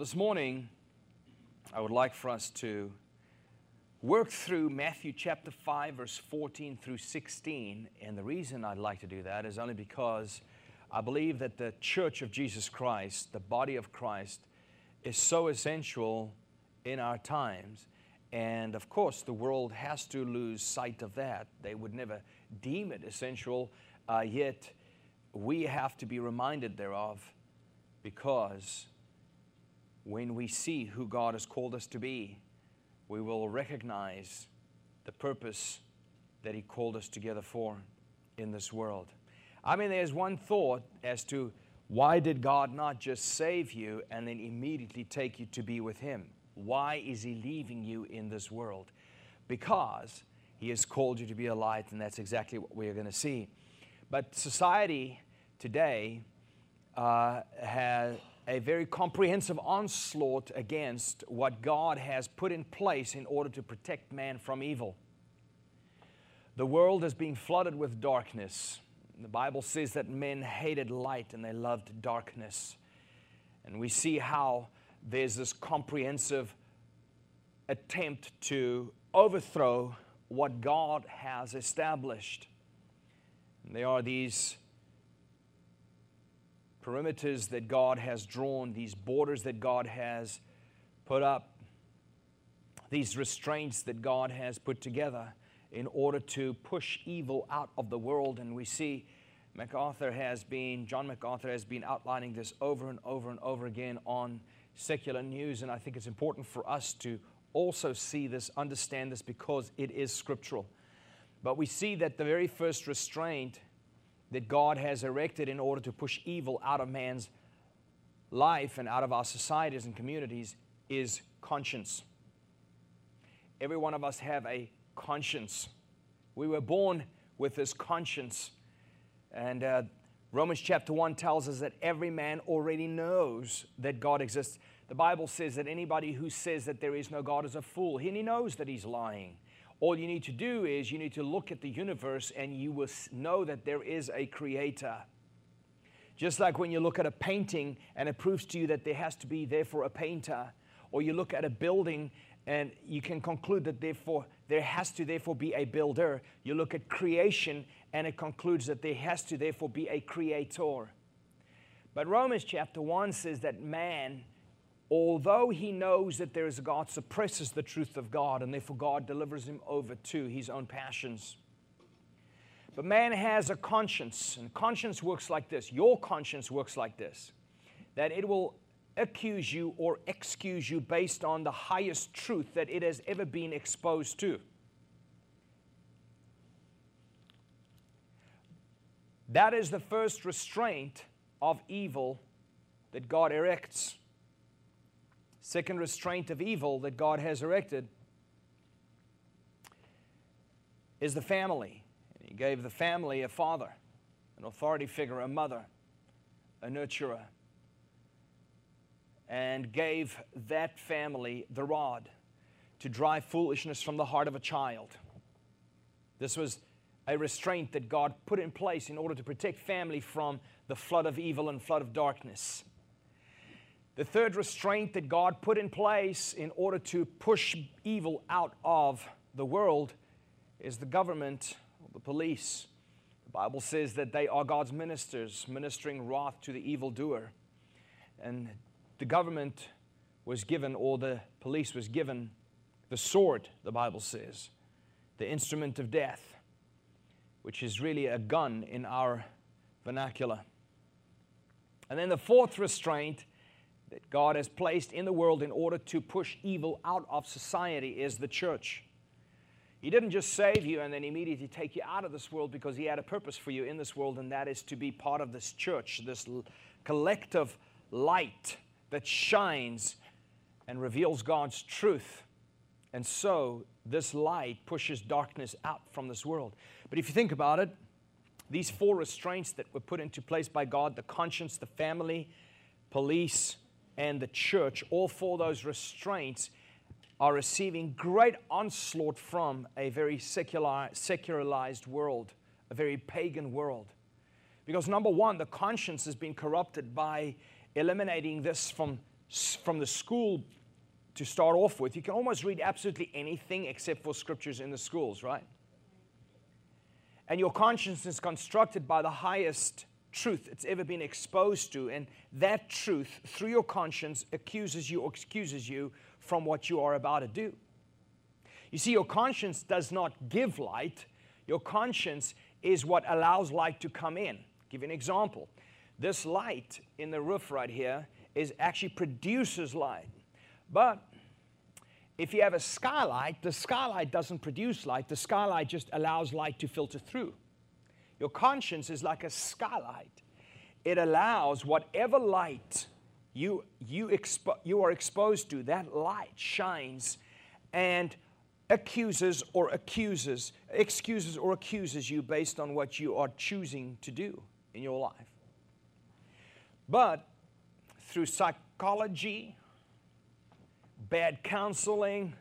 this morning, I would like for us to work through Matthew chapter 5, verse 14 through 16. And the reason I'd like to do that is only because I believe that the church of Jesus Christ, the body of Christ, is so essential in our times. And of course, the world has to lose sight of that. They would never deem it essential, uh, yet we have to be reminded thereof because when we see who God has called us to be, we will recognize the purpose that He called us together for in this world. I mean, there's one thought as to why did God not just save you and then immediately take you to be with Him? Why is He leaving you in this world? Because He has called you to be a light, and that's exactly what we are going to see. But society today uh, has a very comprehensive onslaught against what God has put in place in order to protect man from evil. The world is being flooded with darkness. The Bible says that men hated light and they loved darkness. And we see how there's this comprehensive attempt to overthrow what God has established. And there are these perimeters that God has drawn, these borders that God has put up, these restraints that God has put together in order to push evil out of the world. And we see MacArthur has been, John MacArthur has been outlining this over and over and over again on secular news. And I think it's important for us to also see this, understand this, because it is scriptural. But we see that the very first restraint that God has erected in order to push evil out of man's life and out of our societies and communities is conscience. Every one of us have a conscience. We were born with this conscience. And uh, Romans chapter 1 tells us that every man already knows that God exists. The Bible says that anybody who says that there is no God is a fool. and He knows that he's lying. All you need to do is you need to look at the universe and you will know that there is a creator. Just like when you look at a painting and it proves to you that there has to be therefore a painter, or you look at a building and you can conclude that therefore there has to therefore be a builder. You look at creation and it concludes that there has to therefore be a creator. But Romans chapter 1 says that man although he knows that there is a God, suppresses the truth of God, and therefore God delivers him over to his own passions. But man has a conscience, and conscience works like this. Your conscience works like this that it will accuse you or excuse you based on the highest truth that it has ever been exposed to. That is the first restraint of evil that God erects. Second restraint of evil that God has erected is the family. He gave the family a father, an authority figure, a mother, a nurturer, and gave that family the rod to drive foolishness from the heart of a child. This was a restraint that God put in place in order to protect family from the flood of evil and flood of darkness. The third restraint that God put in place in order to push evil out of the world is the government, the police. The Bible says that they are God's ministers, ministering wrath to the evildoer. And the government was given, or the police was given, the sword, the Bible says, the instrument of death, which is really a gun in our vernacular. And then the fourth restraint that God has placed in the world in order to push evil out of society is the church. He didn't just save you and then immediately take you out of this world because He had a purpose for you in this world, and that is to be part of this church, this collective light that shines and reveals God's truth. And so this light pushes darkness out from this world. But if you think about it, these four restraints that were put into place by God the conscience, the family, police, and the church, all four those restraints are receiving great onslaught from a very secular, secularized world, a very pagan world. Because number one, the conscience has been corrupted by eliminating this from from the school to start off with, you can almost read absolutely anything except for scriptures in the schools, right? And your conscience is constructed by the highest truth it's ever been exposed to. And that truth, through your conscience, accuses you or excuses you from what you are about to do. You see, your conscience does not give light, your conscience is what allows light to come in. give you an example. This light in the roof right here is actually produces light. But if you have a skylight, the skylight doesn't produce light, the skylight just allows light to filter through. Your conscience is like a skylight. It allows whatever light you, you, expo- you are exposed to, that light shines and accuses or accuses, excuses or accuses you based on what you are choosing to do in your life. But through psychology, bad counseling,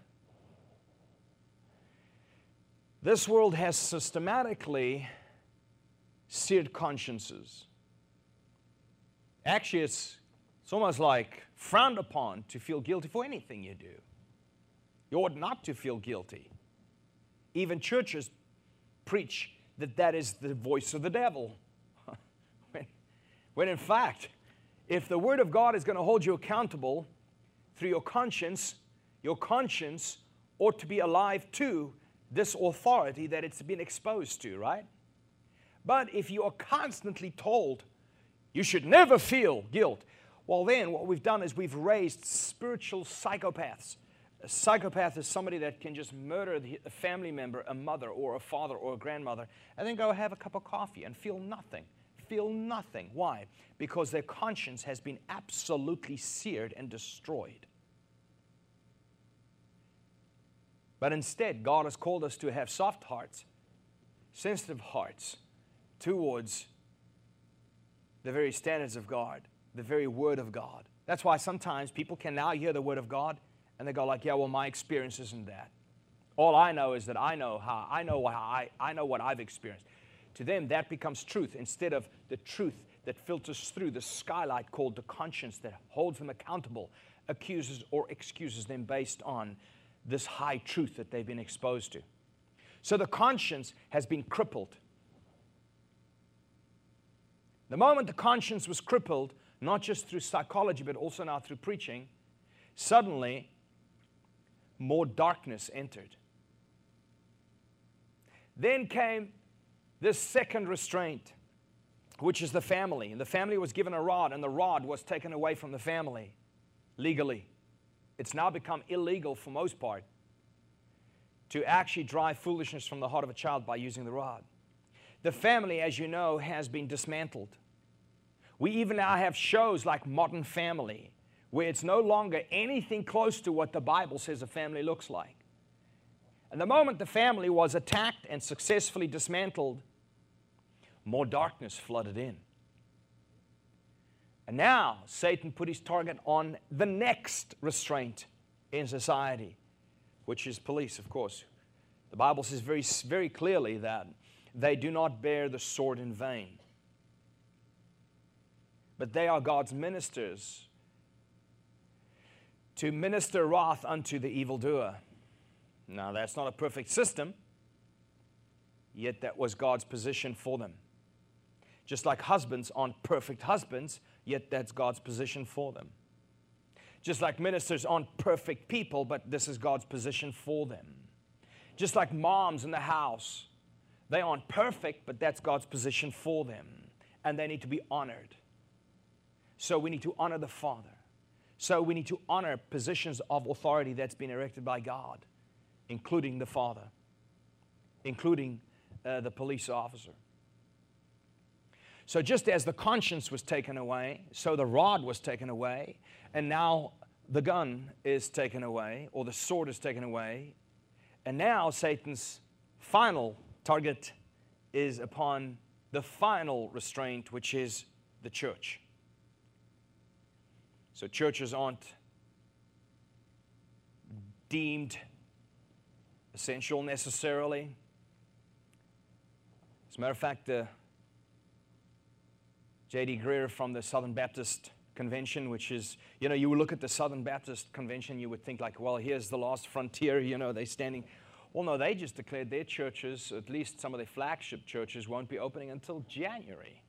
this world has systematically seared consciences. Actually, it's, it's almost like frowned upon to feel guilty for anything you do. You ought not to feel guilty. Even churches preach that that is the voice of the devil. when, when in fact, if the Word of God is going to hold you accountable through your conscience, your conscience ought to be alive to this authority that it's been exposed to, right? But if you are constantly told you should never feel guilt, well, then what we've done is we've raised spiritual psychopaths. A psychopath is somebody that can just murder a family member, a mother or a father or a grandmother, and then go have a cup of coffee and feel nothing. Feel nothing. Why? Because their conscience has been absolutely seared and destroyed. But instead, God has called us to have soft hearts, sensitive hearts towards the very standards of God, the very Word of God. That's why sometimes people can now hear the Word of God and they go like, "Yeah, well, my experience isn't that. All I know is that I know how I know how I, I know what I've experienced." To them, that becomes truth instead of the truth that filters through the skylight called the conscience that holds them accountable, accuses or excuses them based on this high truth that they've been exposed to. So the conscience has been crippled. The moment the conscience was crippled, not just through psychology, but also now through preaching, suddenly more darkness entered. Then came this second restraint, which is the family. And the family was given a rod, and the rod was taken away from the family legally. It's now become illegal for most part to actually drive foolishness from the heart of a child by using the rod. The family, as you know, has been dismantled. We even now have shows like Modern Family, where it's no longer anything close to what the Bible says a family looks like. And the moment the family was attacked and successfully dismantled, more darkness flooded in. And now Satan put his target on the next restraint in society, which is police, of course. The Bible says very, very clearly that they do not bear the sword in vain, but they are God's ministers to minister wrath unto the evildoer. Now, that's not a perfect system, yet that was God's position for them. Just like husbands aren't perfect husbands, yet that's God's position for them. Just like ministers aren't perfect people, but this is God's position for them. Just like moms in the house, they aren't perfect, but that's God's position for them. And they need to be honored. So we need to honor the Father. So we need to honor positions of authority that's been erected by God, including the Father, including uh, the police officer. So, just as the conscience was taken away, so the rod was taken away, and now the gun is taken away, or the sword is taken away, and now Satan's final target is upon the final restraint, which is the church. So, churches aren't deemed essential necessarily. As a matter of fact, the J.D. Greear from the Southern Baptist Convention, which is, you know, you look at the Southern Baptist Convention, you would think, like, well, here's the last frontier, you know, they're standing. Well, no, they just declared their churches, at least some of their flagship churches, won't be opening until January.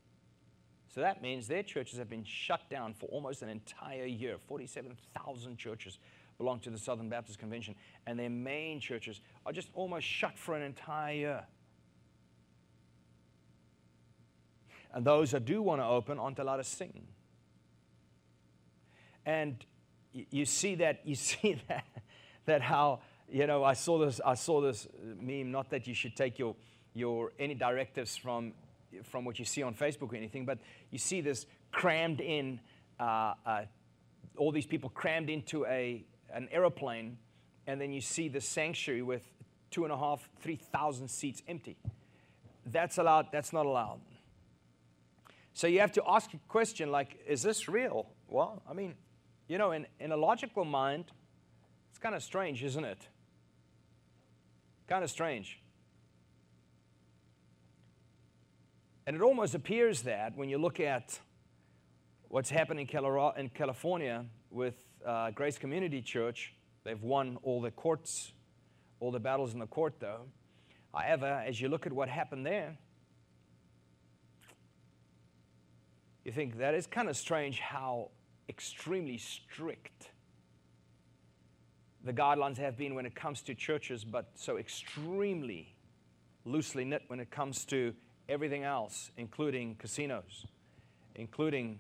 So that means their churches have been shut down for almost an entire year. 47,000 churches belong to the Southern Baptist Convention, and their main churches are just almost shut for an entire year. And those that do want to open aren't allowed to sing. And you see that, you see that, that how, you know, I saw this, I saw this meme, not that you should take your, your any directives from, from what you see on Facebook or anything, but you see this crammed in, uh, uh, all these people crammed into a, an aeroplane, and then you see the sanctuary with two and a half, three thousand seats empty. That's allowed, that's not allowed. So you have to ask a question like, is this real? Well, I mean, you know, in, in a logical mind, it's kind of strange, isn't it? Kind of strange. And it almost appears that when you look at what's happening in California with uh, Grace Community Church, they've won all the courts, all the battles in the court, though. However, as you look at what happened there, you think that is kind of strange how extremely strict the guidelines have been when it comes to churches, but so extremely loosely knit when it comes to everything else, including casinos, including,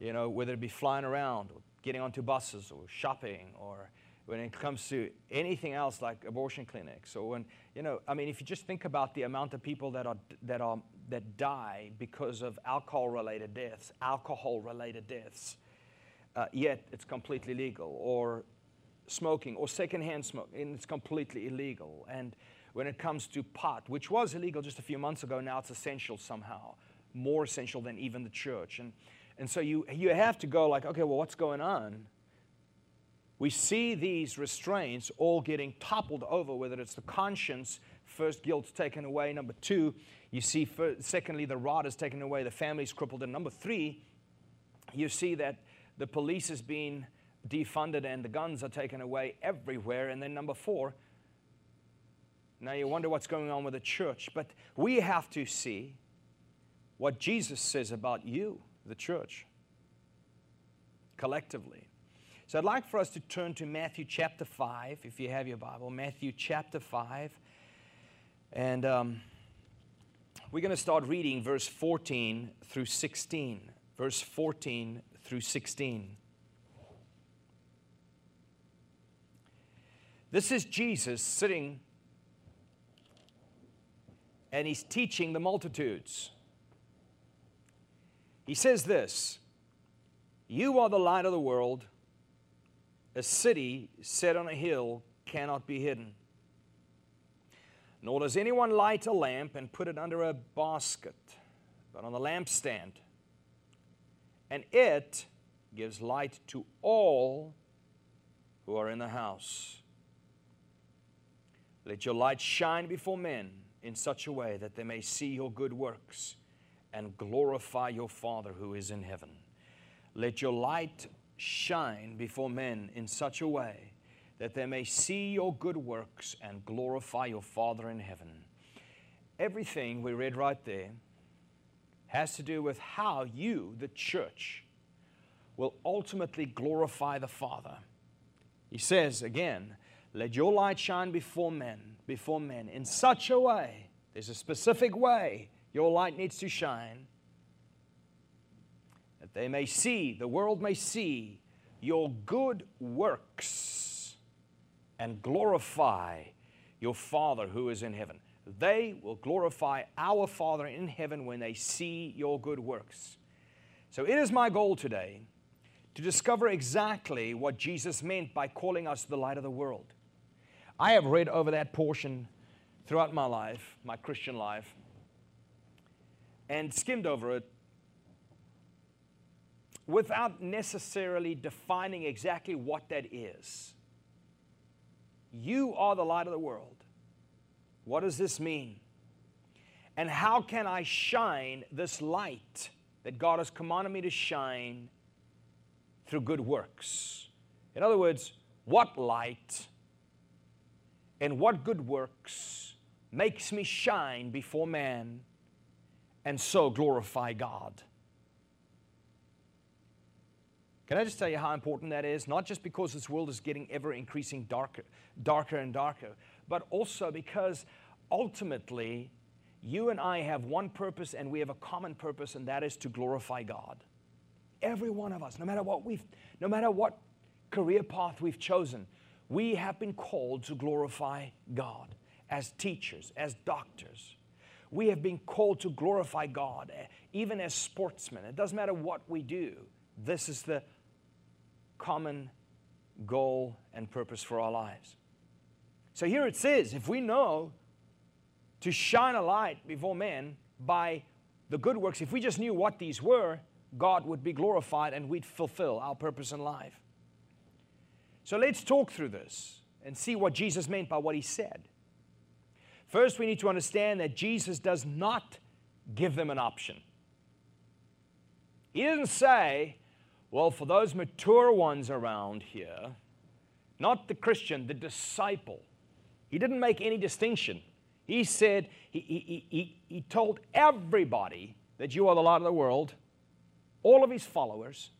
you know, whether it be flying around or getting onto buses or shopping or when it comes to anything else like abortion clinics or when you know i mean if you just think about the amount of people that are that are that die because of alcohol related deaths, alcohol related deaths, uh, yet it's completely legal, or smoking, or secondhand smoke, and it's completely illegal. And when it comes to pot, which was illegal just a few months ago, now it's essential somehow, more essential than even the church. And, and so you, you have to go like, okay, well, what's going on? We see these restraints all getting toppled over, whether it's the conscience, first guilt's taken away, number two, you see, for, secondly, the rod is taken away, the family's crippled. And number three, you see that the police is being defunded and the guns are taken away everywhere. And then number four, now you wonder what's going on with the church. But we have to see what Jesus says about you, the church, collectively. So I'd like for us to turn to Matthew chapter 5, if you have your Bible. Matthew chapter 5. And. Um, we're going to start reading verse 14 through 16. Verse 14 through 16. This is Jesus sitting and he's teaching the multitudes. He says this You are the light of the world. A city set on a hill cannot be hidden. Nor does anyone light a lamp and put it under a basket, but on the lampstand. And it gives light to all who are in the house. Let your light shine before men in such a way that they may see your good works and glorify your Father who is in heaven. Let your light shine before men in such a way that they may see your good works and glorify your Father in heaven. Everything we read right there has to do with how you, the church, will ultimately glorify the Father. He says again, let your light shine before men, before men in such a way, there's a specific way your light needs to shine, that they may see, the world may see your good works and glorify your Father who is in heaven. They will glorify our Father in heaven when they see your good works. So it is my goal today to discover exactly what Jesus meant by calling us the light of the world. I have read over that portion throughout my life, my Christian life, and skimmed over it without necessarily defining exactly what that is. You are the light of the world. What does this mean? And how can I shine this light that God has commanded me to shine through good works. In other words, what light and what good works makes me shine before man and so glorify God? Can I just tell you how important that is? Not just because this world is getting ever increasing darker, darker and darker, but also because ultimately you and I have one purpose and we have a common purpose, and that is to glorify God. Every one of us, no matter what we've, no matter what career path we've chosen, we have been called to glorify God as teachers, as doctors. We have been called to glorify God, eh, even as sportsmen. It doesn't matter what we do. This is the common goal and purpose for our lives. So here it says if we know to shine a light before men by the good works, if we just knew what these were, God would be glorified and we'd fulfill our purpose in life. So let's talk through this and see what Jesus meant by what he said. First, we need to understand that Jesus does not give them an option. He didn't say, well, for those mature ones around here, not the Christian, the disciple, he didn't make any distinction. He said, he, he, he, he told everybody that you are the light of the world, all of his followers,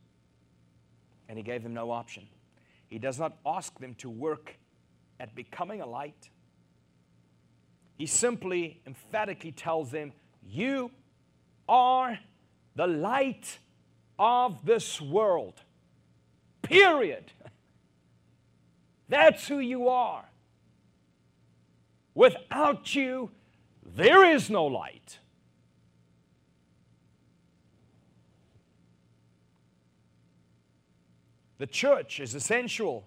and he gave them no option. He does not ask them to work at becoming a light. He simply emphatically tells them, You are the light of this world. Period. That's who you are. Without you, there is no light. The church is essential.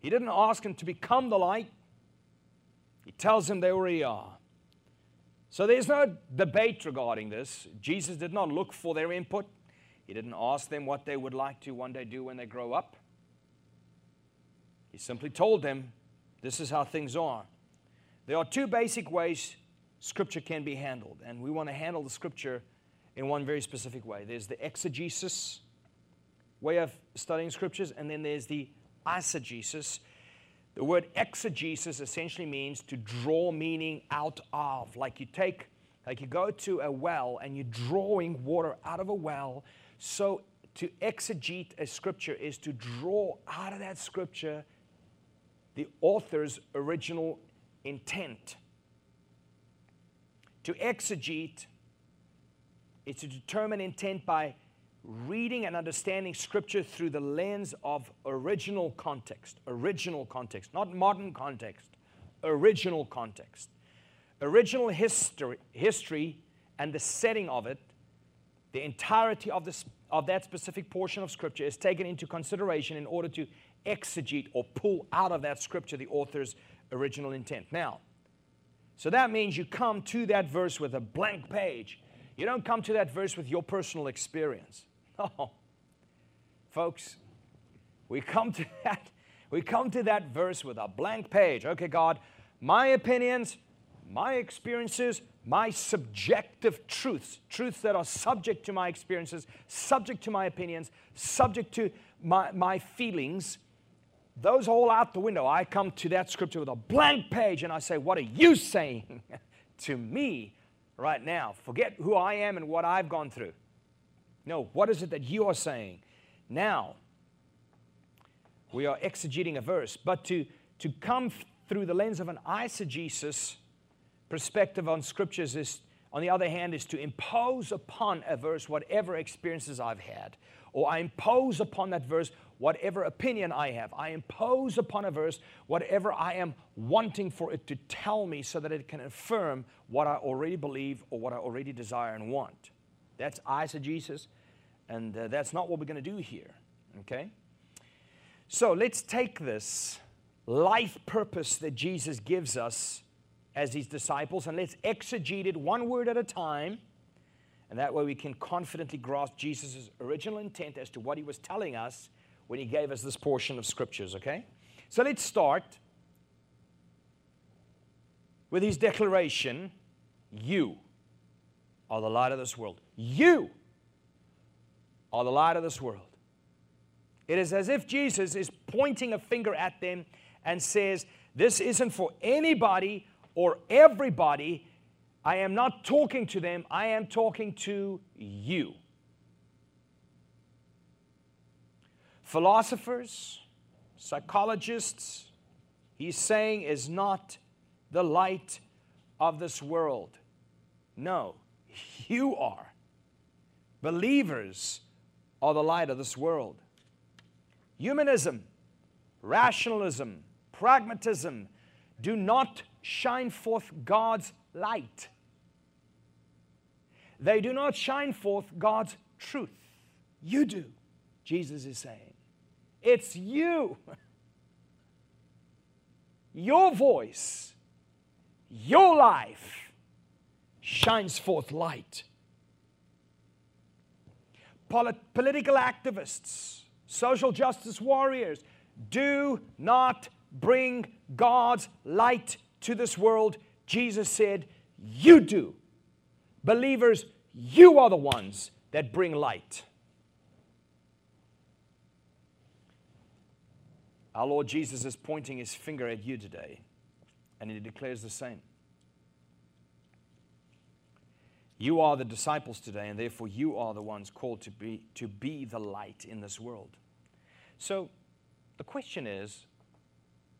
He didn't ask him to become the light, he tells him they already are. So there's no debate regarding this. Jesus did not look for their input. He didn't ask them what they would like to one day do when they grow up. He simply told them, This is how things are. There are two basic ways Scripture can be handled, and we want to handle the Scripture in one very specific way. There's the exegesis way of studying Scriptures, and then there's the eisegesis the word exegesis essentially means to draw meaning out of. Like you take, like you go to a well and you're drawing water out of a well. So to exegete a scripture is to draw out of that scripture the author's original intent. To exegete is to determine intent by reading and understanding Scripture through the lens of original context, original context, not modern context, original context. Original history, history and the setting of it, the entirety of, this, of that specific portion of Scripture is taken into consideration in order to exegete or pull out of that Scripture the author's original intent. Now, so that means you come to that verse with a blank page. You don't come to that verse with your personal experience. Oh, folks, we come to that. We come to that verse with a blank page. Okay, God, my opinions, my experiences, my subjective truths, truths that are subject to my experiences, subject to my opinions, subject to my, my feelings, those all out the window. I come to that scripture with a blank page and I say, What are you saying to me right now? Forget who I am and what I've gone through. No, what is it that you are saying? Now, we are exegeting a verse, but to, to come through the lens of an eisegesis perspective on scriptures is, on the other hand, is to impose upon a verse whatever experiences I've had, or I impose upon that verse whatever opinion I have. I impose upon a verse whatever I am wanting for it to tell me so that it can affirm what I already believe or what I already desire and want. That's eisegesis, and uh, that's not what we're going to do here, okay? So let's take this life purpose that Jesus gives us as his disciples and let's exegete it one word at a time. And that way we can confidently grasp Jesus' original intent as to what he was telling us when he gave us this portion of scriptures, okay? So let's start with his declaration You are the light of this world. You are the light of this world. It is as if Jesus is pointing a finger at them and says, This isn't for anybody or everybody. I am not talking to them, I am talking to you. Philosophers, psychologists, he's saying, is not the light of this world. No, you are. Believers are the light of this world. Humanism, rationalism, pragmatism do not shine forth God's light. They do not shine forth God's truth. You do, Jesus is saying. It's you. Your voice, your life shines forth light. Polit- political activists, social justice warriors do not bring God's light to this world. Jesus said, You do. Believers, you are the ones that bring light. Our Lord Jesus is pointing his finger at you today, and he declares the same. You are the disciples today, and therefore you are the ones called to be, to be the light in this world. So the question is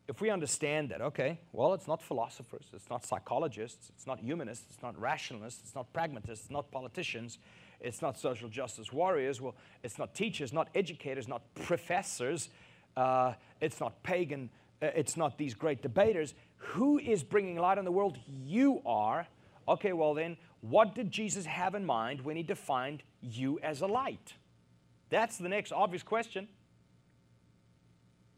if we understand that, okay, well, it's not philosophers, it's not psychologists, it's not humanists, it's not rationalists, it's not pragmatists, it's not politicians, it's not social justice warriors, well, it's not teachers, not educators, not professors, uh, it's not pagan, uh, it's not these great debaters. Who is bringing light on the world? You are. Okay, well, then, what did Jesus have in mind when he defined you as a light? That's the next obvious question.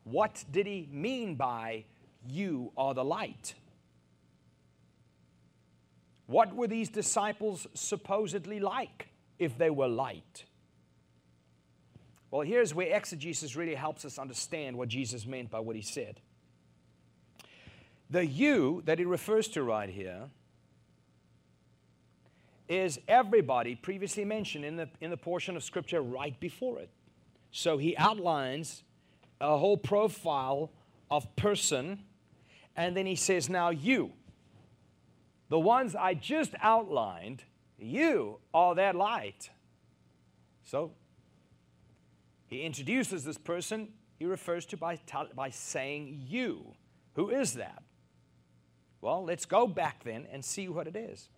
What did he mean by you are the light? What were these disciples supposedly like if they were light? Well, here's where exegesis really helps us understand what Jesus meant by what he said. The you that he refers to right here is everybody previously mentioned in the, in the portion of scripture right before it. So he outlines a whole profile of person, and then he says, Now you, the ones I just outlined, you are that light. So he introduces this person he refers to by, by saying you. Who is that? Well, let's go back then and see what it is.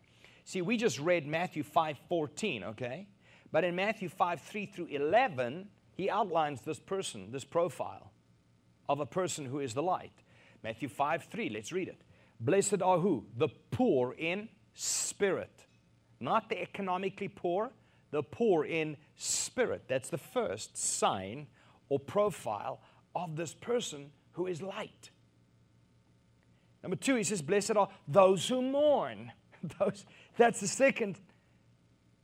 See, we just read Matthew 5 14, okay? But in Matthew 5 3 through 11, he outlines this person, this profile of a person who is the light. Matthew 5 3, let's read it. Blessed are who? The poor in spirit. Not the economically poor, the poor in spirit. That's the first sign or profile of this person who is light. Number two, he says, Blessed are those who mourn. those, that's the second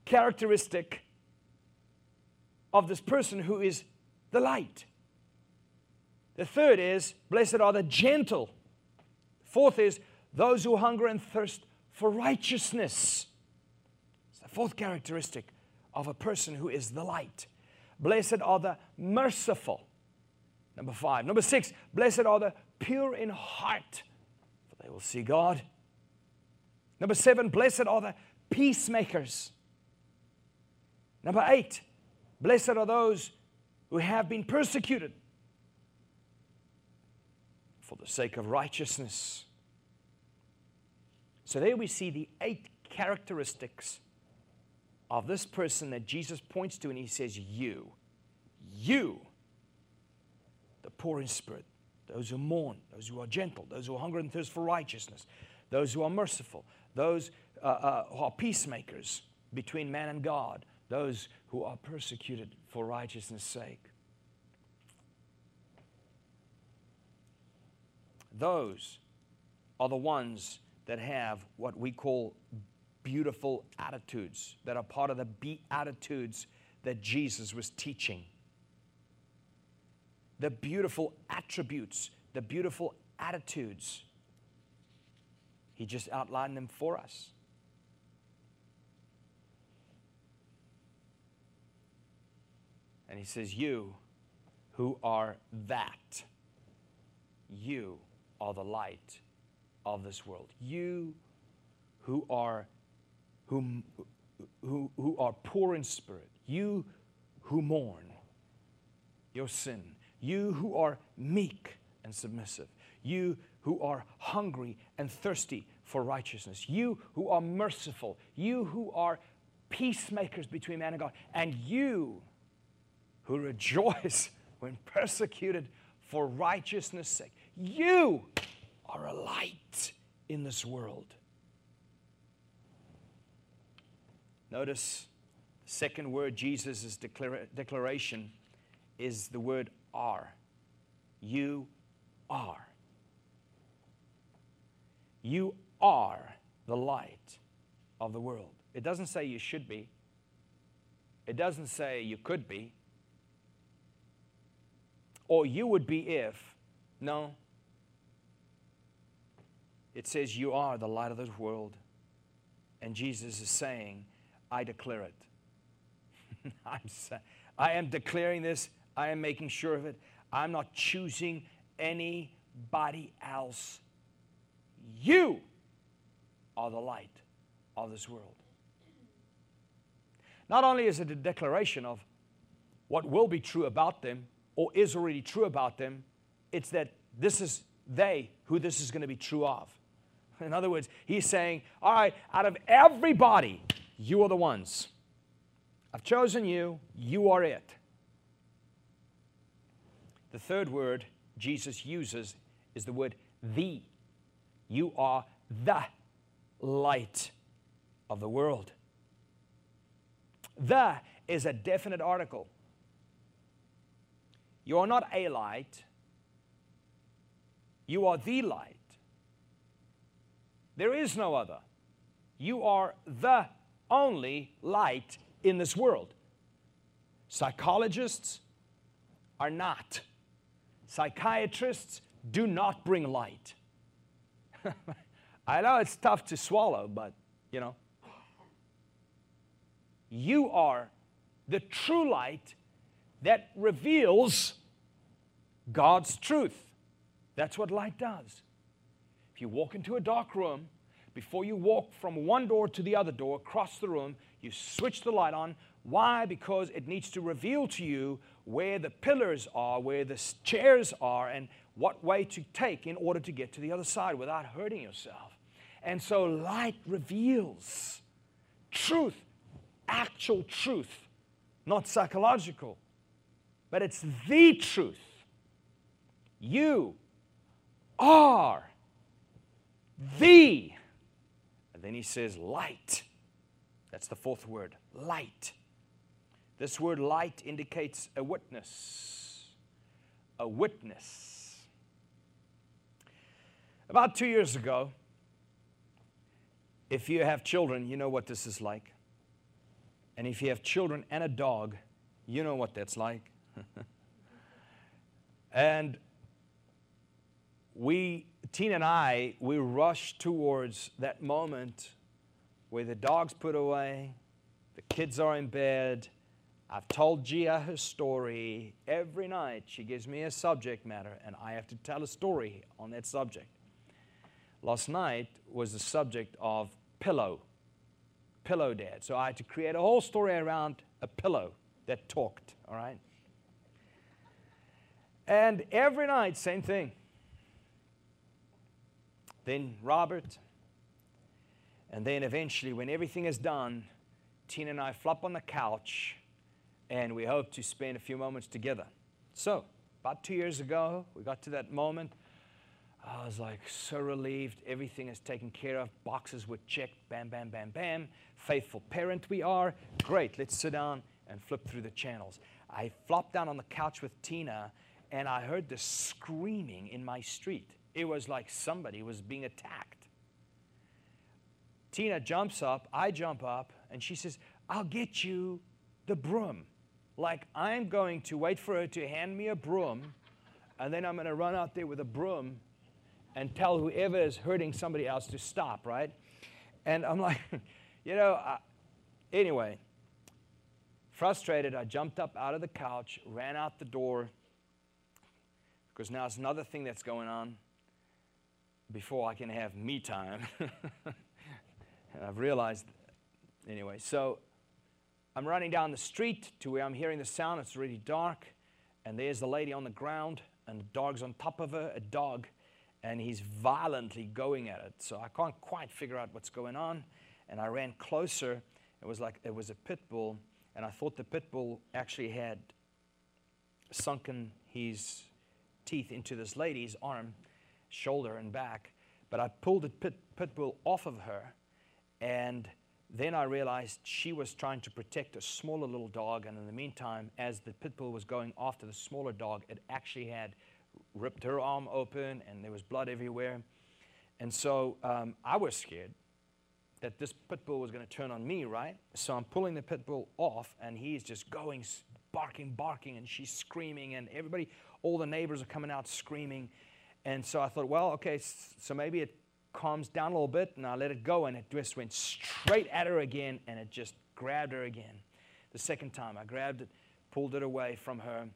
characteristic of this person who is the light. The third is, Blessed are the gentle. Fourth is, those who hunger and thirst for righteousness. It's the fourth characteristic of a person who is the light. Blessed are the merciful. Number five. Number six, blessed are the pure in heart, for they will see God. Number seven, blessed are the peacemakers. Number eight, blessed are those who have been persecuted for the sake of righteousness. So there we see the eight characteristics of this person that Jesus points to, and he says, You, you, the poor in spirit, those who mourn, those who are gentle, those who hunger and thirst for righteousness, those who are merciful, those uh, uh, who are peacemakers between man and God, those who are persecuted for righteousness' sake. Those are the ones that have what we call beautiful attitudes that are part of the beatitudes that Jesus was teaching. The beautiful attributes, the beautiful attitudes. He just outlined them for us. And he says, You who are that, you are the light of this world. You who are who, who, who are poor in spirit, you who mourn your sin, you who are meek and submissive, you who are hungry and thirsty for righteousness, you who are merciful, you who are peacemakers between man and God, and you who rejoice when persecuted for righteousness' sake. You are a light in this world. Notice the second word Jesus' declara- declaration is the word are. You are. You are the light of the world. It doesn't say you should be. It doesn't say you could be. Or you would be if. No. It says you are the light of this world. And Jesus is saying, I declare it. I'm, I am declaring this. I am making sure of it. I'm not choosing anybody else. You are the light of this world. Not only is it a declaration of what will be true about them or is already true about them, it's that this is they who this is going to be true of. In other words, he's saying, All right, out of everybody, you are the ones. I've chosen you, you are it. The third word Jesus uses is the word the. You are the light of the world. The is a definite article. You are not a light, you are the light. There is no other. You are the only light in this world. Psychologists are not. Psychiatrists do not bring light. I know it's tough to swallow, but you know. You are the true light that reveals God's truth. That's what light does. If you walk into a dark room, before you walk from one door to the other door across the room, you switch the light on. Why? Because it needs to reveal to you where the pillars are, where the chairs are, and what way to take in order to get to the other side without hurting yourself. And so light reveals truth, actual truth, not psychological, but it's the truth. You are the then he says, light. That's the fourth word, light. This word light indicates a witness. A witness. About two years ago, if you have children, you know what this is like. And if you have children and a dog, you know what that's like. and we Tina and I, we rushed towards that moment where the dog's put away, the kids are in bed. I've told Gia her story. Every night she gives me a subject matter, and I have to tell a story on that subject. Last night was the subject of pillow, pillow dad. So I had to create a whole story around a pillow that talked, all right? And every night, same thing then Robert, and then eventually, when everything is done, Tina and I flop on the couch and we hope to spend a few moments together. So, about two years ago, we got to that moment. I was like so relieved. Everything is taken care of. Boxes were checked. Bam, bam, bam, bam. Faithful parent we are. Great. Let's sit down and flip through the channels. I flopped down on the couch with Tina and I heard the screaming in my street. It was like somebody was being attacked. Tina jumps up, I jump up, and she says, I'll get you the broom. Like I'm going to wait for her to hand me a broom, and then I'm going to run out there with a broom and tell whoever is hurting somebody else to stop, right? And I'm like, you know, uh, anyway, frustrated, I jumped up out of the couch, ran out the door, because now it's another thing that's going on before I can have me time. and I've realized, anyway, so I'm running down the street to where I'm hearing the sound. It's really dark, and there's the lady on the ground, and the dog's on top of her, a dog, and he's violently going at it. So I can't quite figure out what's going on. And I ran closer. It was like it was a pit bull, and I thought the pit bull actually had sunken his teeth into this lady's arm, shoulder, and back. But I pulled the pit, pit bull off of her, and then I realized she was trying to protect a smaller little dog, and in the meantime, as the pit bull was going after the smaller dog, it actually had ripped her arm open, and there was blood everywhere. And so um, I was scared that this pit bull was going to turn on me, right? So I'm pulling the pit bull off, and he's just going, barking, barking, and she's screaming, and everybody, all the neighbors are coming out screaming. And so I thought, well, okay, so maybe it calms down a little bit, and I let it go, and it just went straight at her again, and it just grabbed her again. The second time, I grabbed it, pulled it away from her,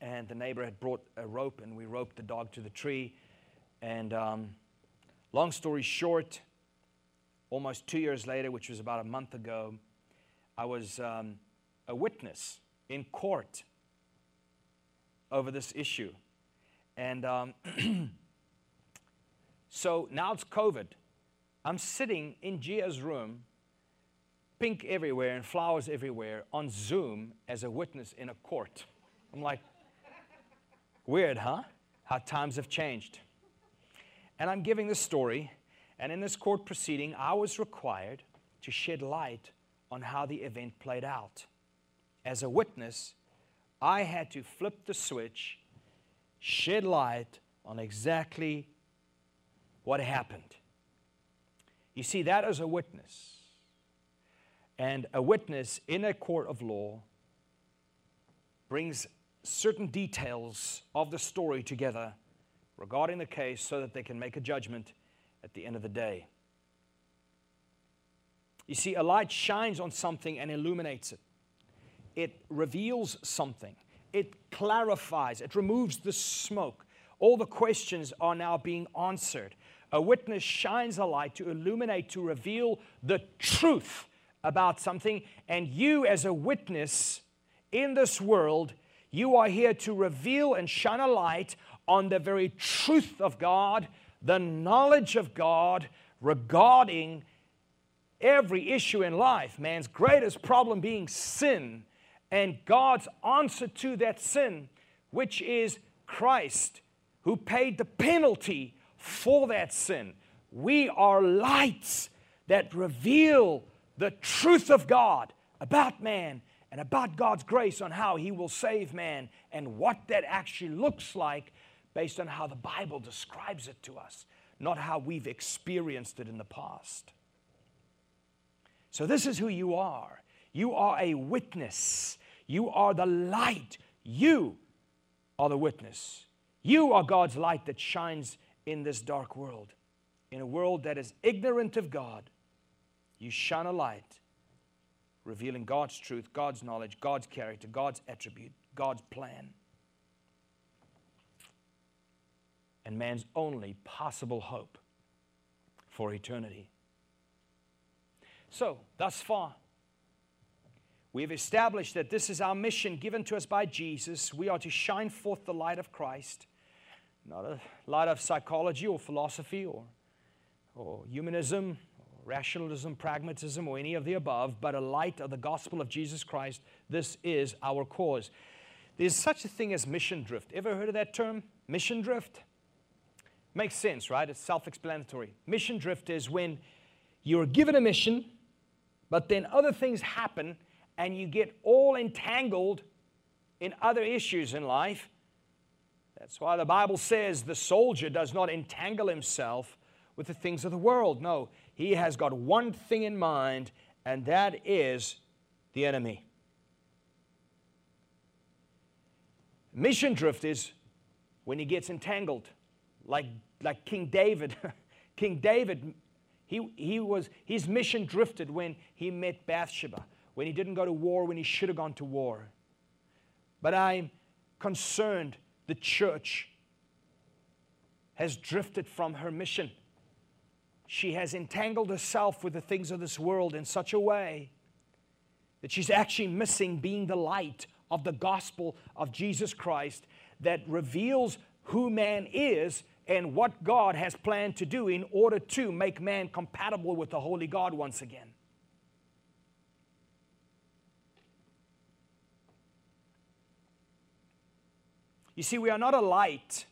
and the neighbor had brought a rope, and we roped the dog to the tree. And um, long story short, almost two years later, which was about a month ago, I was um, a witness in court over this issue. And um, so now it's COVID. I'm sitting in Gia's room, pink everywhere and flowers everywhere, on Zoom as a witness in a court. I'm like, weird, huh? How times have changed. And I'm giving this story, and in this court proceeding, I was required to shed light on how the event played out. As a witness, I had to flip the switch shed light on exactly what happened. You see, that is a witness. And a witness in a court of law brings certain details of the story together regarding the case so that they can make a judgment at the end of the day. You see, a light shines on something and illuminates it, it reveals something it clarifies, it removes the smoke. All the questions are now being answered. A witness shines a light to illuminate, to reveal the truth about something. And you, as a witness in this world, you are here to reveal and shine a light on the very truth of God, the knowledge of God regarding every issue in life. Man's greatest problem being sin and God's answer to that sin, which is Christ, who paid the penalty for that sin. We are lights that reveal the truth of God about man and about God's grace on how He will save man and what that actually looks like based on how the Bible describes it to us, not how we've experienced it in the past. So, this is who you are. You are a witness you are the light. You are the witness. You are God's light that shines in this dark world. In a world that is ignorant of God, you shine a light revealing God's truth, God's knowledge, God's character, God's attribute, God's plan. And man's only possible hope for eternity. So, thus far, we have established that this is our mission given to us by Jesus. We are to shine forth the light of Christ, not a light of psychology or philosophy or, or humanism, or rationalism, pragmatism, or any of the above, but a light of the gospel of Jesus Christ. This is our cause. There's such a thing as mission drift. Ever heard of that term? Mission drift? Makes sense, right? It's self explanatory. Mission drift is when you're given a mission, but then other things happen and you get all entangled in other issues in life. That's why the Bible says the soldier does not entangle himself with the things of the world. No, he has got one thing in mind, and that is the enemy. Mission drift is when he gets entangled, like, like King David. King David, he, he was, his mission drifted when he met Bathsheba when he didn't go to war when he should have gone to war. But I'm concerned the church has drifted from her mission. She has entangled herself with the things of this world in such a way that she's actually missing being the light of the gospel of Jesus Christ that reveals who man is and what God has planned to do in order to make man compatible with the Holy God once again. You see, we are not a light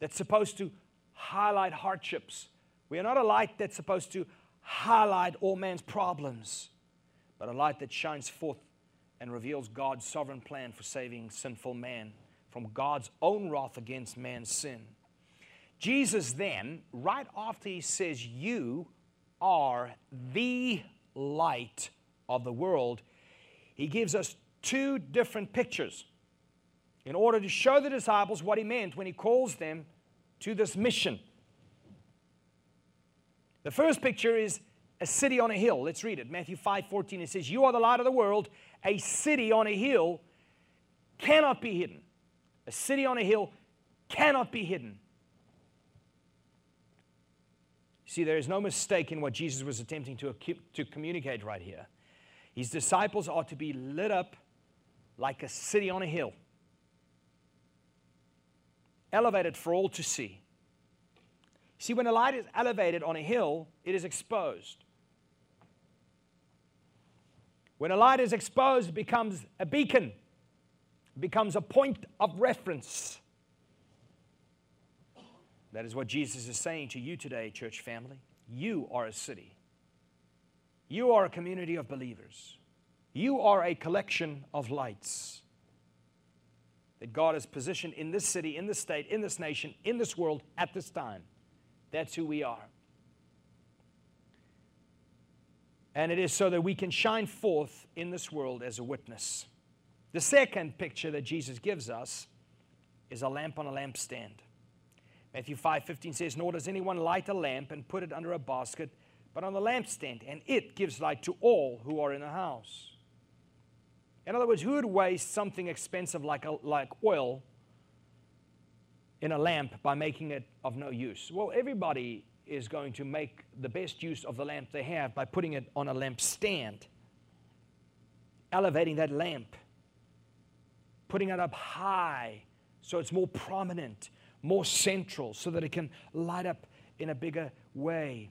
that's supposed to highlight hardships. We are not a light that's supposed to highlight all man's problems, but a light that shines forth and reveals God's sovereign plan for saving sinful man from God's own wrath against man's sin. Jesus then, right after he says, You are the light of the world, he gives us two different pictures in order to show the disciples what he meant when he calls them to this mission. The first picture is a city on a hill. Let's read it. Matthew 5 14. It says, You are the light of the world. A city on a hill cannot be hidden. A city on a hill cannot be hidden. See, there is no mistake in what Jesus was attempting to, to communicate right here. His disciples are to be lit up like a city on a hill elevated for all to see. See, when a light is elevated on a hill, it is exposed. When a light is exposed, it becomes a beacon, it becomes a point of reference. That is what Jesus is saying to you today, church family. You are a city. You are a community of believers. You are a collection of lights that God has positioned in this city, in this state, in this nation, in this world at this time. That's who we are. And it is so that we can shine forth in this world as a witness. The second picture that Jesus gives us is a lamp on a lampstand. Matthew 5:15 says, "Nor does anyone light a lamp and put it under a basket, but on the lampstand, and it gives light to all who are in the house." In other words, who would waste something expensive like, a, like oil in a lamp by making it of no use? Well, everybody is going to make the best use of the lamp they have by putting it on a lamp stand, elevating that lamp, putting it up high so it's more prominent, more central, so that it can light up in a bigger way.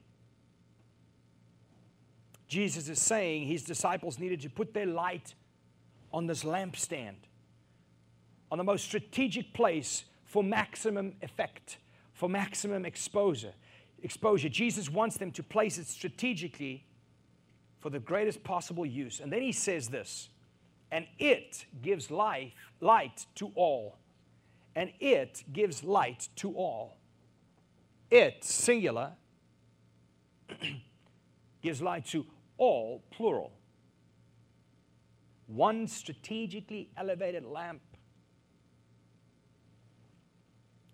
Jesus is saying his disciples needed to put their light on this lampstand, on the most strategic place for maximum effect, for maximum exposure. Exposure. Jesus wants them to place it strategically for the greatest possible use. And then he says this, and it gives life, light to all. And it gives light to all. It, singular, gives light to all, plural one strategically elevated lamp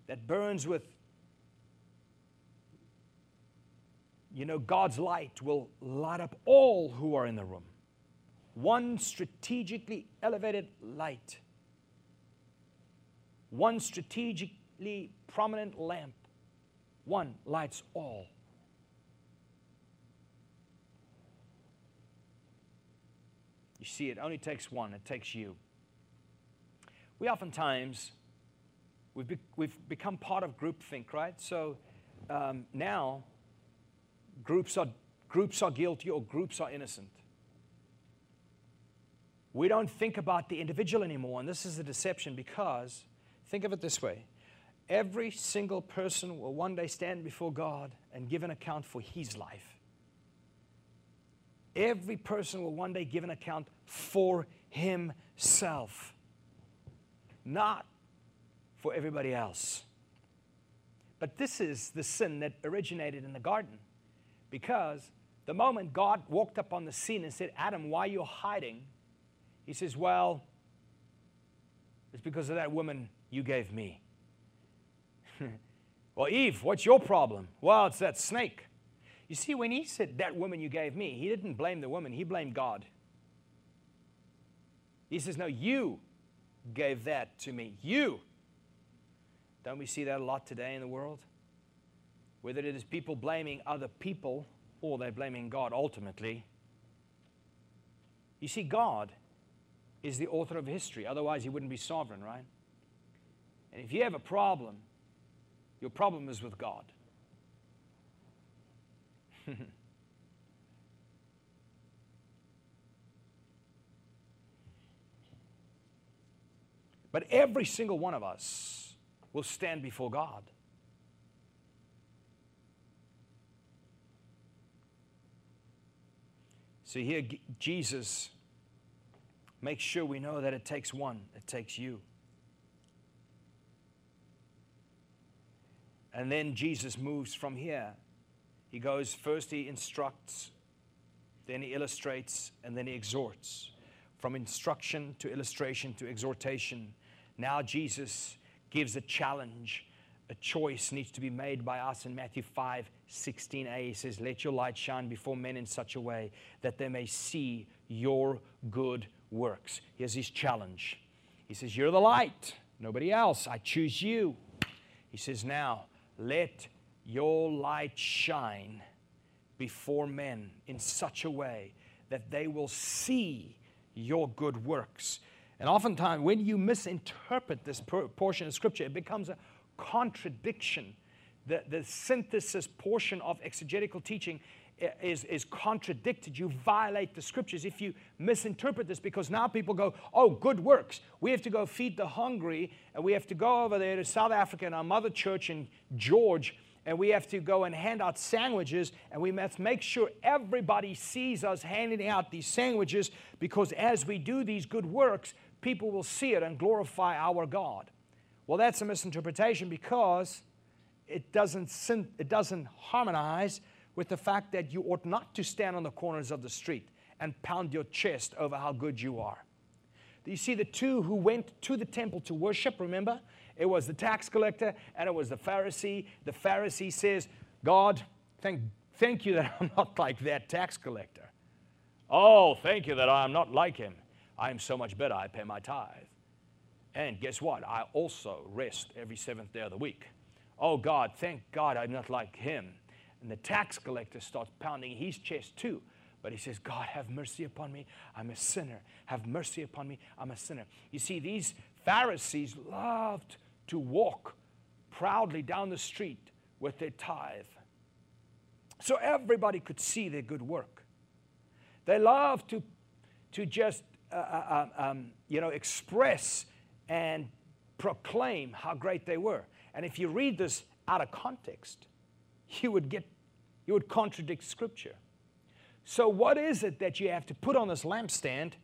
that burns with, you know, God's light will light up all who are in the room. One strategically elevated light, one strategically prominent lamp, one lights all. You see, it only takes one, it takes you. We oftentimes, we've, be, we've become part of groupthink, right? So um, now, groups are, groups are guilty or groups are innocent. We don't think about the individual anymore, and this is a deception because, think of it this way every single person will one day stand before God and give an account for his life. Every person will one day give an account for himself, not for everybody else. But this is the sin that originated in the garden because the moment God walked up on the scene and said, Adam, why are you hiding? He says, Well, it's because of that woman you gave me. well, Eve, what's your problem? Well, it's that snake. You see, when he said, That woman you gave me, he didn't blame the woman, he blamed God. He says, No, you gave that to me. You. Don't we see that a lot today in the world? Whether it is people blaming other people or they're blaming God ultimately. You see, God is the author of history. Otherwise, He wouldn't be sovereign, right? And if you have a problem, your problem is with God. but every single one of us will stand before God. So here, Jesus makes sure we know that it takes one, it takes you. And then Jesus moves from here. He goes, first, he instructs, then he illustrates, and then he exhorts. From instruction to illustration to exhortation. Now Jesus gives a challenge. A choice needs to be made by us in Matthew 5 16a. He says, Let your light shine before men in such a way that they may see your good works. Here's his challenge. He says, You're the light, nobody else. I choose you. He says, Now let your light shine before men in such a way that they will see your good works. And oftentimes, when you misinterpret this portion of Scripture, it becomes a contradiction. The, the synthesis portion of exegetical teaching is, is contradicted. You violate the scriptures if you misinterpret this because now people go, oh, good works. We have to go feed the hungry and we have to go over there to South Africa and our mother church in George and we have to go and hand out sandwiches and we must make sure everybody sees us handing out these sandwiches because as we do these good works, people will see it and glorify our God. Well, that's a misinterpretation because it doesn't, it doesn't harmonize with the fact that you ought not to stand on the corners of the street and pound your chest over how good you are. Do you see the two who went to the temple to worship? Remember? It was the tax collector and it was the Pharisee. The Pharisee says, God, thank, thank you that I'm not like that tax collector. Oh, thank you that I'm not like him. I am so much better. I pay my tithe. And guess what? I also rest every seventh day of the week. Oh, God, thank God I'm not like him. And the tax collector starts pounding his chest too. But he says, God, have mercy upon me. I'm a sinner. Have mercy upon me. I'm a sinner. You see, these Pharisees loved to walk proudly down the street with their tithe. So everybody could see their good work. They loved to, to just, uh, uh, um, um you know, express and proclaim how great they were. And if you read this out of context, you would get you would contradict scripture. So what is it that you have to put on this lampstand?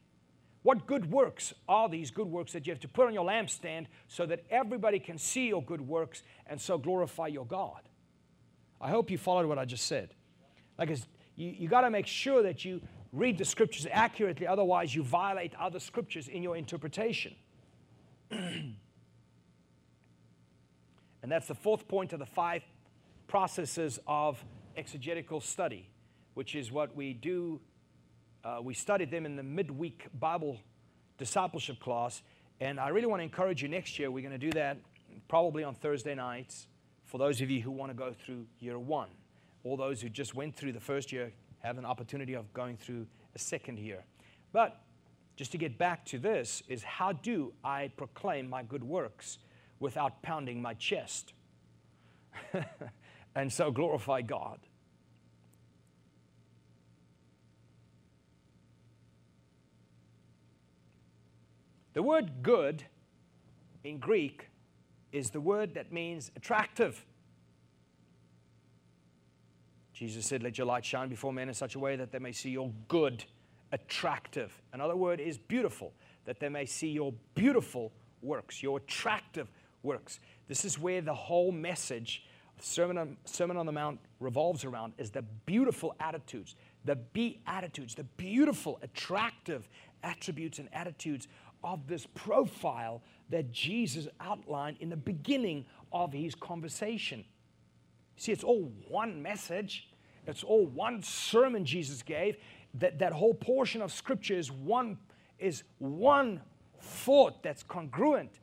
What good works are these good works that you have to put on your lampstand so that everybody can see your good works and so glorify your God? I hope you followed what I just said. Like you, you got to make sure that you read the scriptures accurately, otherwise, you violate other scriptures in your interpretation. and that's the fourth point of the five processes of exegetical study, which is what we do. Uh, we studied them in the midweek Bible discipleship class. And I really want to encourage you next year, we're going to do that probably on Thursday nights for those of you who want to go through year one. All those who just went through the first year have an opportunity of going through a second year. But just to get back to this, is how do I proclaim my good works without pounding my chest? and so glorify God. The word good in Greek is the word that means attractive. Jesus said, Let your light shine before men in such a way that they may see your good, attractive. Another word is beautiful, that they may see your beautiful works, your attractive works. This is where the whole message Sermon on, Sermon on the Mount revolves around is the beautiful attitudes, the beatitudes, the beautiful, attractive attributes and attitudes of this profile that Jesus outlined in the beginning of his conversation. See, it's all one message, it's all one sermon Jesus gave. That, that whole portion of Scripture is one, is one thought that's congruent.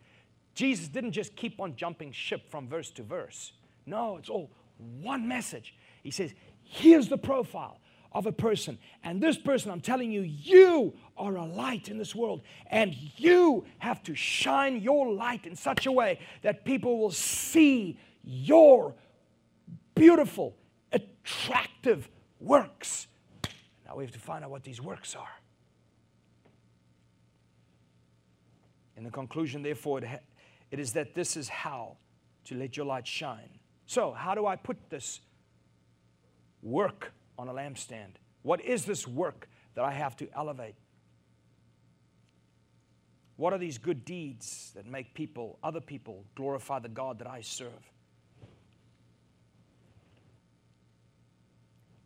Jesus didn't just keep on jumping ship from verse to verse. No, it's all one message. He says, Here's the profile of a person. And this person, I'm telling you, you are a light in this world. And you have to shine your light in such a way that people will see your beautiful, attractive works. Now we have to find out what these works are. In the conclusion, therefore, it, ha- it is that this is how to let your light shine. So, how do I put this work on a lampstand? What is this work that I have to elevate? What are these good deeds that make people, other people, glorify the God that I serve?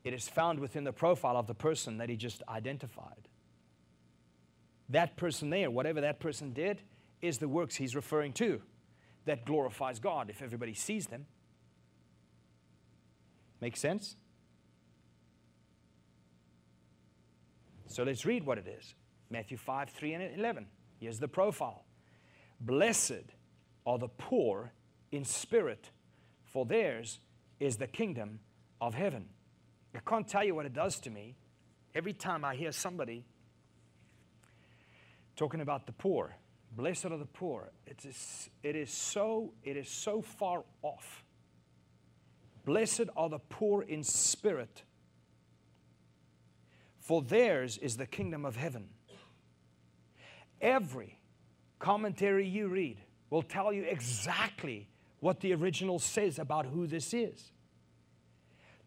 It is found within the profile of the person that he just identified. That person there, whatever that person did, is the works he's referring to that glorifies God if everybody sees them. Make sense? So let's read what it is Matthew 5, 3, and 11. Here's the profile Blessed are the poor in spirit, for theirs is the kingdom of heaven. I can't tell you what it does to me every time I hear somebody talking about the poor. Blessed are the poor. It is, it is, so, it is so far off. Blessed are the poor in spirit, for theirs is the kingdom of heaven. Every commentary you read will tell you exactly what the original says about who this is.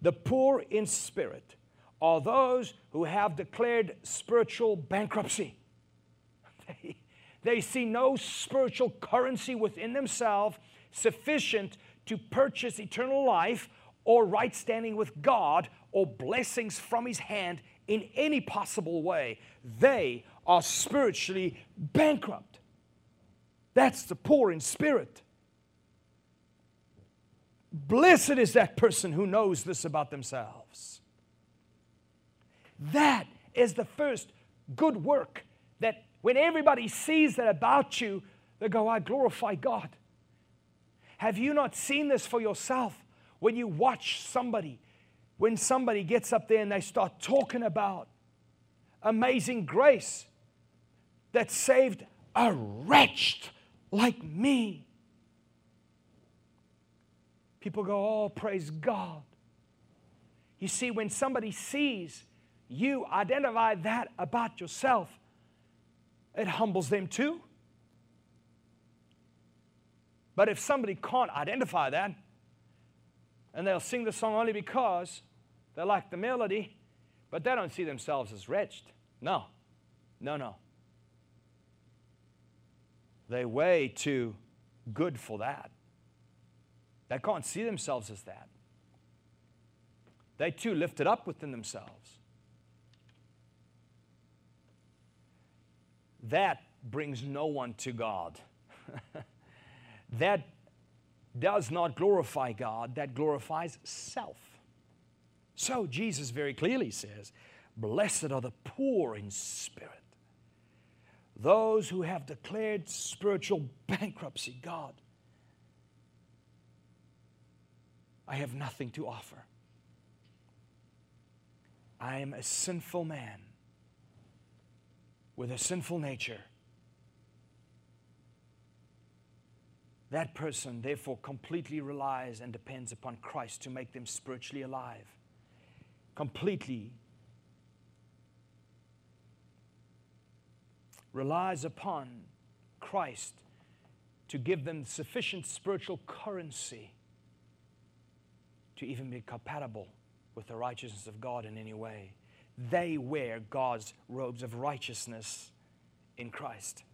The poor in spirit are those who have declared spiritual bankruptcy. They, see no spiritual currency within themselves sufficient to purchase eternal life or right standing with God or blessings from His hand in any possible way. They are spiritually bankrupt. That's the poor in spirit. Blessed is that person who knows this about themselves. That is the first good work that when everybody sees that about you, they go, I glorify God. Have you not seen this for yourself when you watch somebody? When somebody gets up there and they start talking about amazing grace that saved a wretch like me. People go, Oh, praise God. You see, when somebody sees you identify that about yourself, it humbles them too. But if somebody can't identify that, and they'll sing the song only because they like the melody, but they don't see themselves as wretched. No, no, no. They're way too good for that. They can't see themselves as that. They too lifted up within themselves. That brings no one to God. that does not glorify God, that glorifies self. So Jesus very clearly says, Blessed are the poor in spirit, those who have declared spiritual bankruptcy. God, I have nothing to offer. I am a sinful man with a sinful nature. That person, therefore, completely relies and depends upon Christ to make them spiritually alive. Completely relies upon Christ to give them sufficient spiritual currency to even be compatible with the righteousness of God in any way. They wear God's robes of righteousness in Christ.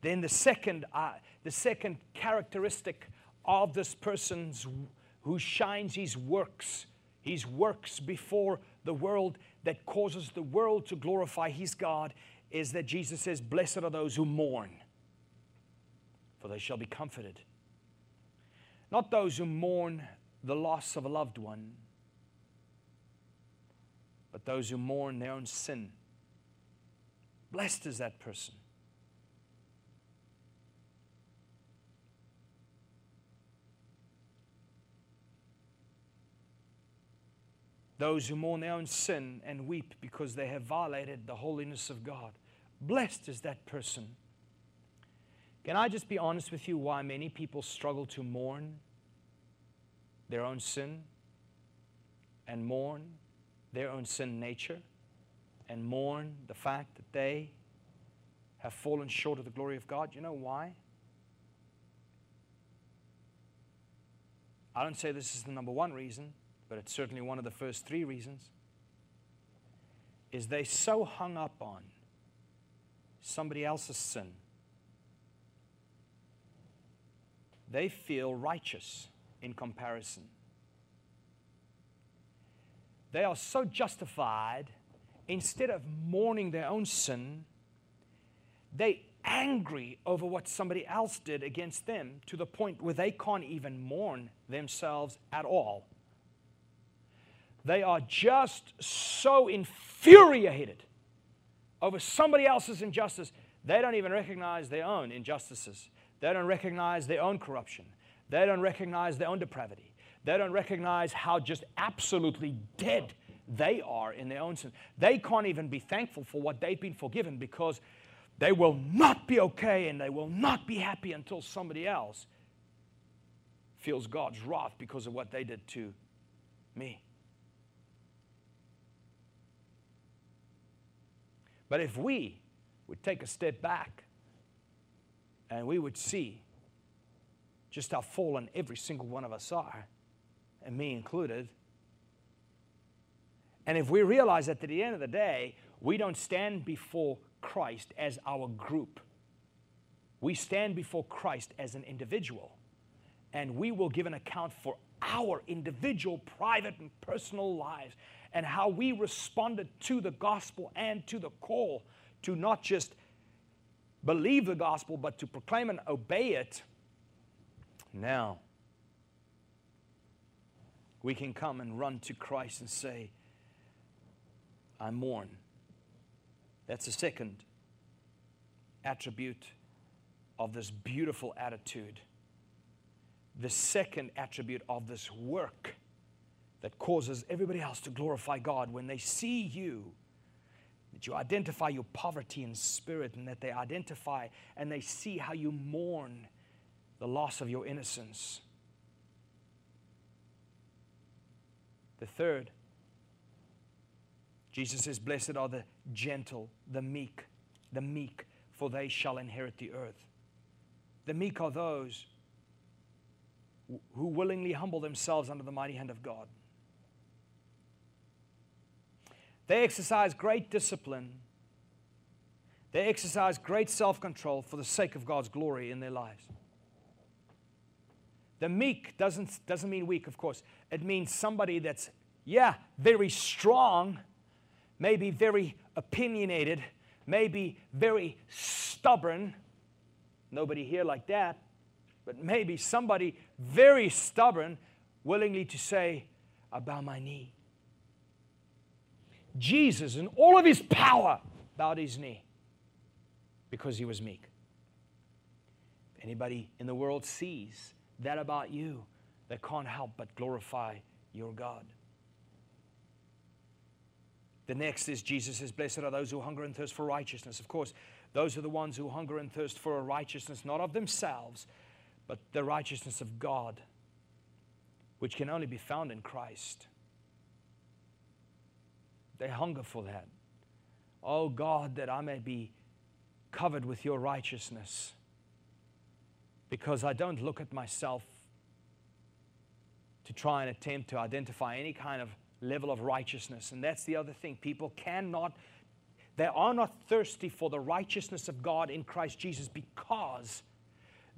Then the second, uh, the second characteristic of this person's who shines his works, his works before the world that causes the world to glorify his God, is that Jesus says, Blessed are those who mourn, for they shall be comforted. Not those who mourn the loss of a loved one, but those who mourn their own sin Blessed is that person. Those who mourn their own sin and weep because they have violated the holiness of God. Blessed is that person. Can I just be honest with you why many people struggle to mourn their own sin and mourn their own sin nature and mourn the fact that they have fallen short of the glory of God? You know why? I don't say this is the number one reason, but it's certainly one of the first three reasons. Is they so hung up on somebody else's sin, they feel righteous in comparison. They are so justified, instead of mourning their own sin, they angry over what somebody else did against them to the point where they can't even mourn themselves at all. They are just so infuriated over somebody else's injustice, they don't even recognize their own injustices. They don't recognize their own corruption. They don't recognize their own depravity. They don't recognize how just absolutely dead they are in their own sin. They can't even be thankful for what they've been forgiven because they will not be okay and they will not be happy until somebody else feels God's wrath because of what they did to me. But if we would take a step back and we would see just how fallen every single one of us are, and me included, and if we realize that at the end of the day, we don't stand before Christ as our group, we stand before Christ as an individual, and we will give an account for our individual, private, and personal lives and how we responded to the gospel and to the call to not just believe the gospel, but to proclaim and obey it. Now, we can come and run to Christ and say, I mourn. That's the second attribute of this beautiful attitude. The second attribute of this work that causes everybody else to glorify God when they see you. That you identify your poverty in spirit and that they identify and they see how you mourn the loss of your innocence. The third, Jesus says, Blessed are the gentle, the meek, the meek, for they shall inherit the earth. The meek are those who willingly humble themselves under the mighty hand of God. They exercise great discipline. They exercise great self control for the sake of God's glory in their lives. The meek doesn't, doesn't mean weak, of course. It means somebody that's, yeah, very strong, maybe very opinionated, maybe very stubborn. Nobody here like that, but maybe somebody very stubborn, willingly to say, I bow my knee. Jesus, in all of his power, bowed his knee because he was meek. If anybody in the world sees that about you, they can't help but glorify your God. The next is Jesus says, Blessed are those who hunger and thirst for righteousness. Of course, those are the ones who hunger and thirst for a righteousness not of themselves, but the righteousness of God, which can only be found in Christ. They hunger for that. Oh God, that I may be covered with your righteousness because I don't look at myself to try and attempt to identify any kind of level of righteousness. And that's the other thing. People cannot, they are not thirsty for the righteousness of God in Christ Jesus because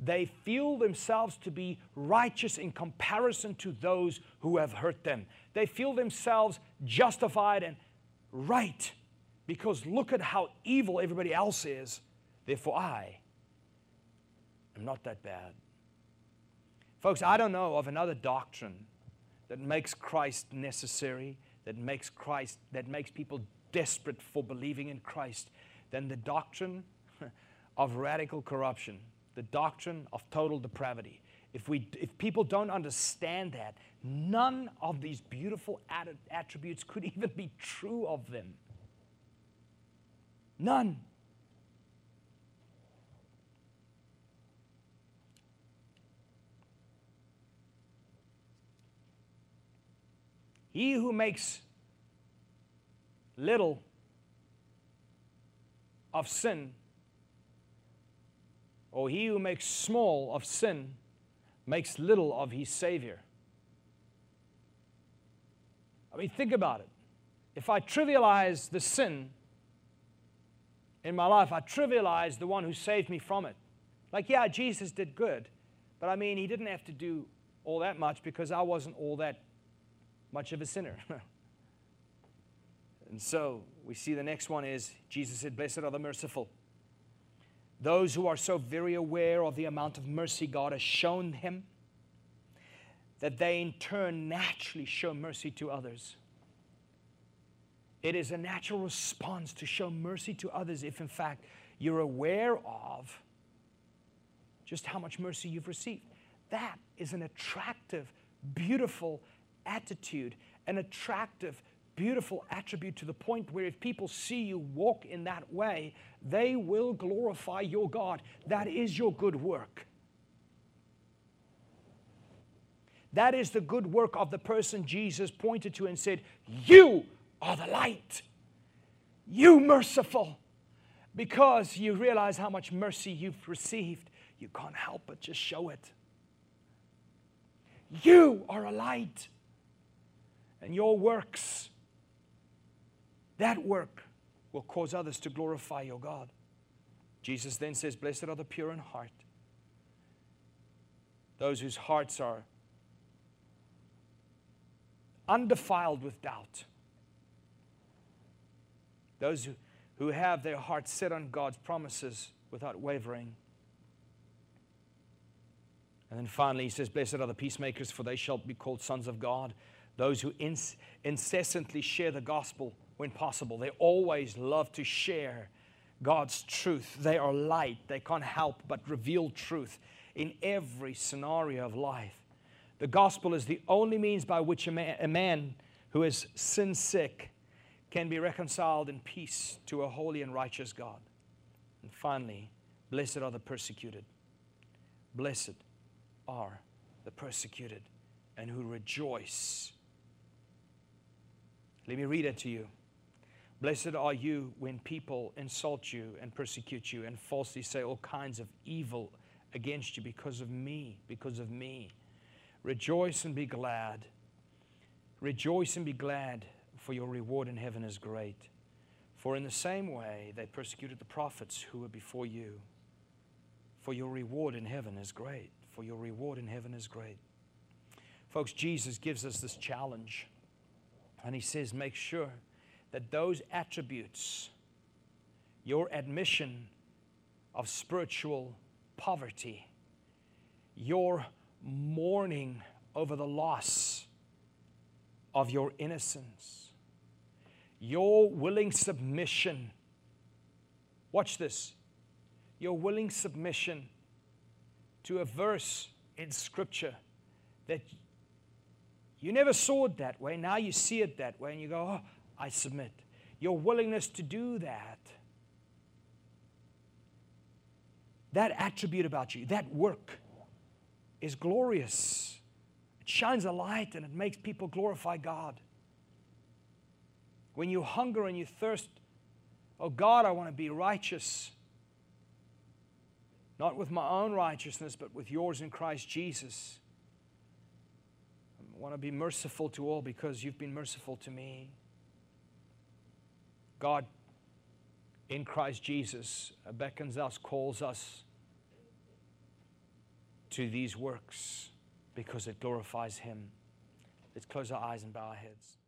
they feel themselves to be righteous in comparison to those who have hurt them. They feel themselves justified and right because look at how evil everybody else is. Therefore, I am not that bad. Folks, I don't know of another doctrine that makes Christ necessary, that makes Christ, that makes people desperate for believing in Christ than the doctrine of radical corruption, the doctrine of total depravity. If, we, if people don't understand that, none of these beautiful attributes could even be true of them. None. He who makes little of sin, or he who makes small of sin, makes little of his Savior. I mean, think about it. If I trivialize the sin in my life, I trivialize the one who saved me from it. Like, yeah, Jesus did good, but I mean, he didn't have to do all that much because I wasn't all that much of a sinner. and so we see the next one is Jesus said, Blessed are the merciful. Those who are so very aware of the amount of mercy God has shown him that they in turn naturally show mercy to others. It is a natural response to show mercy to others if, in fact, you're aware of just how much mercy you've received. That is an attractive, beautiful attitude, an attractive, beautiful attribute to the point where if people see you walk in that way, they will glorify your God. That is your good work. That is the good work of the person Jesus pointed to and said, You are the light. You merciful. Because you realize how much mercy you've received, you can't help but just show it. You are a light and your works, that work will cause others to glorify your God. Jesus then says, Blessed are the pure in heart, those whose hearts are undefiled with doubt, those who, have their hearts set on God's promises without wavering. And then finally, he says, Blessed are the peacemakers, for they shall be called sons of God those who incessantly share the gospel when possible. They always love to share God's truth. They are light, they can't help but reveal truth in every scenario of life. The gospel is the only means by which a man, a man who is sin sick can be reconciled in peace to a holy and righteous God. And finally, blessed are the persecuted. Blessed are the persecuted and who rejoice let me read it to you. Blessed are you when people insult you and persecute you and falsely say all kinds of evil against you because of me, because of me. Rejoice and be glad. Rejoice and be glad, for your reward in heaven is great. For in the same way they persecuted the prophets who were before you. For your reward in heaven is great. For your reward in heaven is great. Folks, Jesus gives us this challenge. And he says, make sure that those attributes, your admission of spiritual poverty, your mourning over the loss of your innocence, your willing submission. Watch this. Your willing submission to a verse in Scripture that you never saw it that way. Now you see it that way and you go, oh, I submit. Your willingness to do that, that attribute about you, that work is glorious. It shines a light and it makes people glorify God. When you hunger and you thirst, oh God, I want to be righteous. Not with my own righteousness, but with yours in Christ Jesus I want to be merciful to all because you've been merciful to me. God, in Christ Jesus, beckons us, calls us to these works because it glorifies Him. Let's close our eyes and bow our heads.